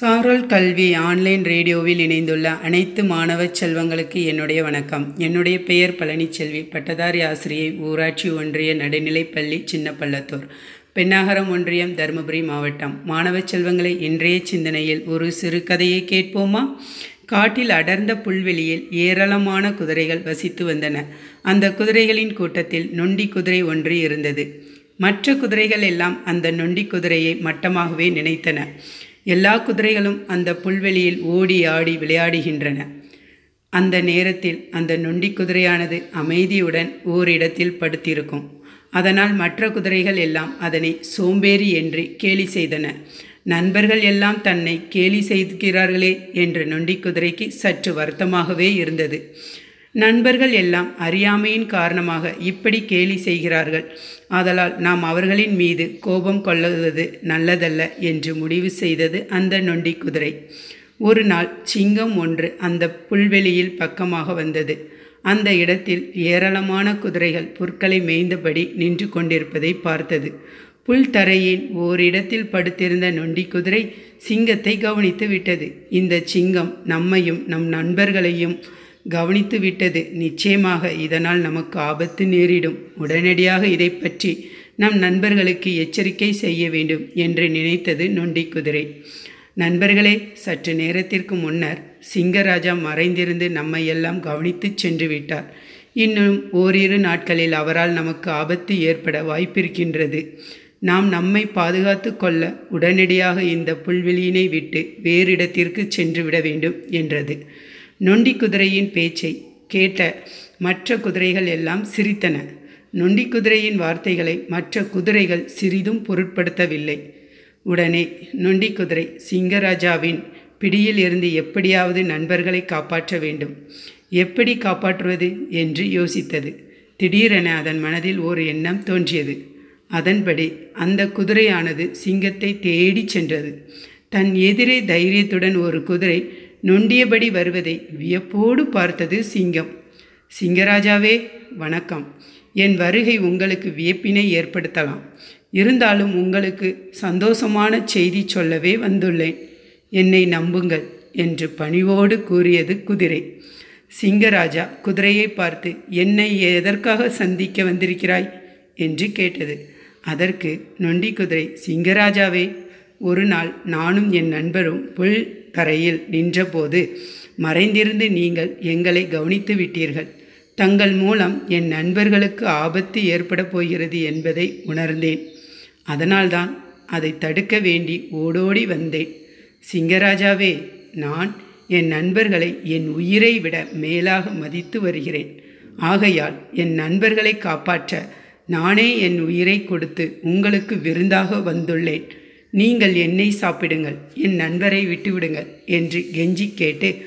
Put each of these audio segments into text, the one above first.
சாரல் கல்வி ஆன்லைன் ரேடியோவில் இணைந்துள்ள அனைத்து மாணவ செல்வங்களுக்கு என்னுடைய வணக்கம். என்னுடைய பெயர் பழனிச்செல்வி. பட்டதாரி ஆசிரியை ஊராட்சி ஒன்றிய நடுநிலைப்பள்ளி சின்னப்பள்ளத்தூர். பெண்ணாகரம் ஒன்றியம் தருமபுரி மாவட்டம். மாணவ செல்வங்களை இன்றைய சிந்தனையில் ஒரு சிறுகதையை கேட்போமா? காட்டில் அடர்ந்த புல்வெளியில் ஏராளமான குதிரைகள் வசித்து வந்தன. அந்த குதிரைகளின் கூட்டத்தில் நொண்டி குதிரை ஒன்று இருந்தது. மற்ற குதிரைகள் எல்லாம் அந்த நொண்டி குதிரையை மட்டமாகவே நினைத்தன. எல்லா குதிரைகளும் அந்த புல்வெளியில் ஓடி ஆடி விளையாடுகின்றன. அந்த நேரத்தில் அந்த நொண்டி குதிரையானது அமைதியுடன் ஓரிடத்தில் படுத்திருக்கும். அதனால் மற்ற குதிரைகள் எல்லாம் அதனை சோம்பேறி என்று கேலி செய்தன. நண்பர்கள் எல்லாம் தன்னை கேலி செய்கிறார்களே என்று நொண்டி குதிரைக்கு சற்று வருத்தமாகவே இருந்தது. நண்பர்கள் எல்லாம் அறியாமையின் காரணமாக இப்படி கேலி செய்கிறார்கள். ஆதலால் நாம் அவர்களின் மீது கோபம் கொள்ளுவது நல்லதல்ல என்று முடிவு செய்தது அந்த நொண்டி குதிரை. ஒரு நாள் சிங்கம் ஒன்று அந்த புல்வெளியில் பக்கமாக வந்தது. அந்த இடத்தில் ஏராளமான குதிரைகள் புற்களை மேய்ந்தபடி நின்று கொண்டிருப்பதை பார்த்தது. புல் தரையின் ஓரிடத்தில் படுத்திருந்த நொண்டி குதிரை சிங்கத்தை கவனித்து விட்டது. இந்த சிங்கம் நம்மையும் நம் நண்பர்களையும் கவனித்து விட்டது. நிச்சயமாக இதனால் நமக்கு ஆபத்து நேரிடும். உடனடியாக இதை பற்றி நம் நண்பர்களுக்கு எச்சரிக்கை செய்ய வேண்டும் என்று நினைத்தது நொண்டி குதிரை. நண்பர்களே சற்று நேரத்திற்கு முன்னர் சிங்கராஜா மறைந்திருந்து நம்மை எல்லாம் கவனித்து சென்று விட்டார். இன்னும் ஓரிரு நாட்களில் அவரால் நமக்கு ஆபத்து ஏற்பட வாய்ப்பிருக்கின்றது. நாம் நம்மை பாதுகாத்து கொள்ள உடனடியாக இந்த புல்வெளியினை விட்டு வேறு இடத்திற்கு சென்று விட வேண்டும் என்றது. நொண்டி குதிரையின் பேச்சை கேட்ட மற்ற குதிரைகள் எல்லாம் சிரித்தன. நொண்டி குதிரையின் வார்த்தைகளை மற்ற குதிரைகள் சிறிதும் பொருட்படுத்தவில்லை. உடனே நொண்டி குதிரை சிங்கராஜாவின் பிடியில் இருந்து எப்படியாவது நண்பர்களை காப்பாற்ற வேண்டும். எப்படி காப்பாற்றுவது என்று யோசித்தது. திடீரென அதன் மனதில் ஒரு எண்ணம் தோன்றியது. அதன்படி அந்த குதிரையானது சிங்கத்தை தேடிச் சென்றது. தன் எதிரே தைரியத்துடன் ஒரு குதிரை நொண்டியபடி வருவதை வியப்போடு பார்த்தது சிங்கம். சிங்கராஜாவே வணக்கம். என் வருகை உங்களுக்கு வியப்பினை ஏற்படுத்தலாம். இருந்தாலும் உங்களுக்கு சந்தோஷமான செய்தி சொல்லவே வந்துள்ளேன். என்னை நம்புங்கள் என்று பணிவோடு கூறியது குதிரை. சிங்கராஜா குதிரையை பார்த்து என்னை எதற்காக சந்திக்க வந்திருக்கிறாய்? என்று கேட்டது. அதற்கு நொண்டி குதிரை சிங்கராஜாவே ஒரு நாள் நானும் என் நண்பரும் புல் தரையில் நின்றபோது மறைந்திருந்து நீங்கள் எங்களை கவனித்து விட்டீர்கள். தங்கள் மூலம் என் நண்பர்களுக்கு ஆபத்து ஏற்பட போகிறது என்பதை உணர்ந்தேன். அதனால்தான் அதை தடுக்க வேண்டி ஓடோடி வந்தேன். சிங்கராஜாவே நான் என் நண்பர்களை என் உயிரை விட மேலாக மதித்து வருகிறேன். ஆகையால் என் நண்பர்களை காப்பாற்ற நானே என் உயிரை கொடுத்து உங்களுக்கு விருந்தாக வந்துள்ளேன். நீங்கள் என்னை சாப்பிடுங்கள் என் நண்பரை விட்டுவிடுங்கள் என்று கெஞ்சி கேட்டு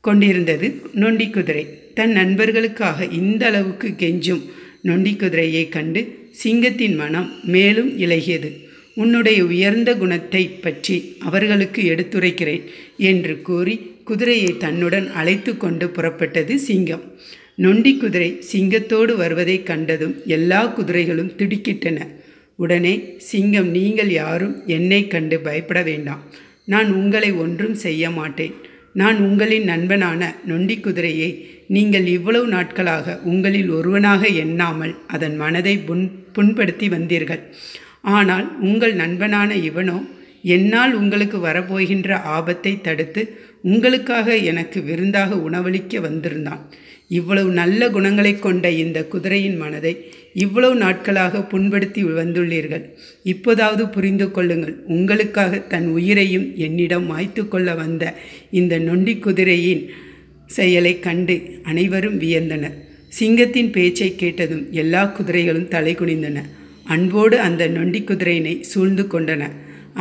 கொண்டிருந்தது நொண்டி குதிரை தன் நண்பர்களுக்காக இந்த அளவுக்கு கெஞ்சும் நொண்டி குதிரையை கண்டு சிங்கத்தின் மனம் மேலும் இலகியது. உன்னுடைய உயர்ந்த குணத்தை பற்றி அவர்களுக்கு எடுத்துரைக்கிறேன் என்று கூறி குதிரையை தன்னுடன் அழைத்து கொண்டு புறப்பட்டது சிங்கம். நொண்டி குதிரை சிங்கத்தோடு வருவதைக் கண்டதும் எல்லா குதிரைகளும் திடுக்கிட்டன. உடனே சிங்கம் நீங்கள் யாரும் என்னை கண்டு பயப்பட வேண்டாம். நான் உங்களை ஒன்றும் செய்ய மாட்டேன். நான் உங்களின் நண்பனான நொண்டி குதிரையை நீங்கள் இவ்வளவு நாட்களாக உங்களில் ஒருவனாக எண்ணாமல் அதன் மனதை புண் புண்படுத்தி வந்தீர்கள். ஆனால் உங்கள் நண்பனான இவனோ என்னால் உங்களுக்கு வரப்போகின்ற ஆபத்தை தடுத்து உங்களுக்காக எனக்கு விருந்தாக உணவளிக்க வந்திருந்தான். இவ்வளவு நல்ல குணங்களை கொண்ட இந்த குதிரையின் மனதை இவ்வளவு நாட்களாக புண்படுத்தி வந்துள்ளீர்கள். இப்போதாவது புரிந்து கொள்ளுங்கள் உங்களுக்காக தன் உயிரையும் என்னிடம் மாய்த்து கொள்ள வந்த இந்த நொண்டி குதிரையின் செயலை கண்டு அனைவரும் வியந்தனர். சிங்கத்தின் பேச்சை கேட்டதும் எல்லா குதிரைகளும் தலை குனிந்தன அன்போடு அந்த நொண்டி குதிரையினை சூழ்ந்து கொண்டன.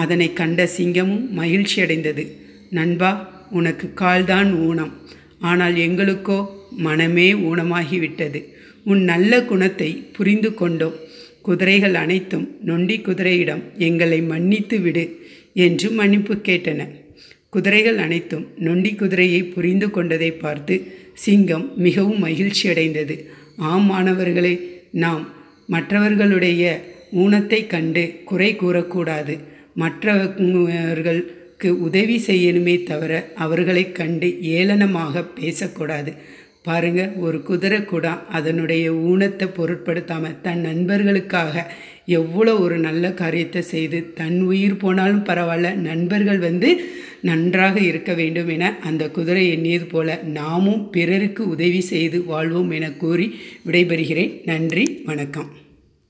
அதனை கண்ட சிங்கமும் மகிழ்ச்சியடைந்தது. நண்பா உனக்கு கால்தான் ஊனம். ஆனால் எங்களுக்கோ மனமே ஊனமாகிவிட்டது. உன் நல்ல குணத்தை புரிந்து கொண்டோம். குதிரைகள் அனைத்தும் நொண்டி குதிரையிடம் எங்களை மன்னித்து விடு என்று மன்னிப்பு கேட்டன. குதிரைகள் அனைத்தும் நொண்டி குதிரையை புரிந்து கொண்டதை பார்த்து சிங்கம் மிகவும் மகிழ்ச்சியடைந்தது. ஆம் மாணவர்களே நாம் மற்றவர்களுடைய ஊனத்தை கண்டு குறை கூறக்கூடாது. மற்றவர்களுக்கு உதவி செய்யணுமே தவிர அவர்களை கண்டு ஏளனமாக பேசக்கூடாது. பாருங்க ஒரு குதிரை கூட அதனுடைய ஊனத்தை பொருட்படுத்தாமல் தன் நண்பர்களுக்காக எவ்வளோ ஒரு நல்ல காரியத்தை செய்து தன் உயிர் போனாலும் பரவாயில்ல நண்பர்கள் வந்து நன்றாக இருக்க வேண்டும் என அந்த குதிரை எண்ணியது போல நாமும் பிறருக்கு உதவி செய்து வாழ்வோம் என கூறி விடைபெறுகிறேன். நன்றி வணக்கம்.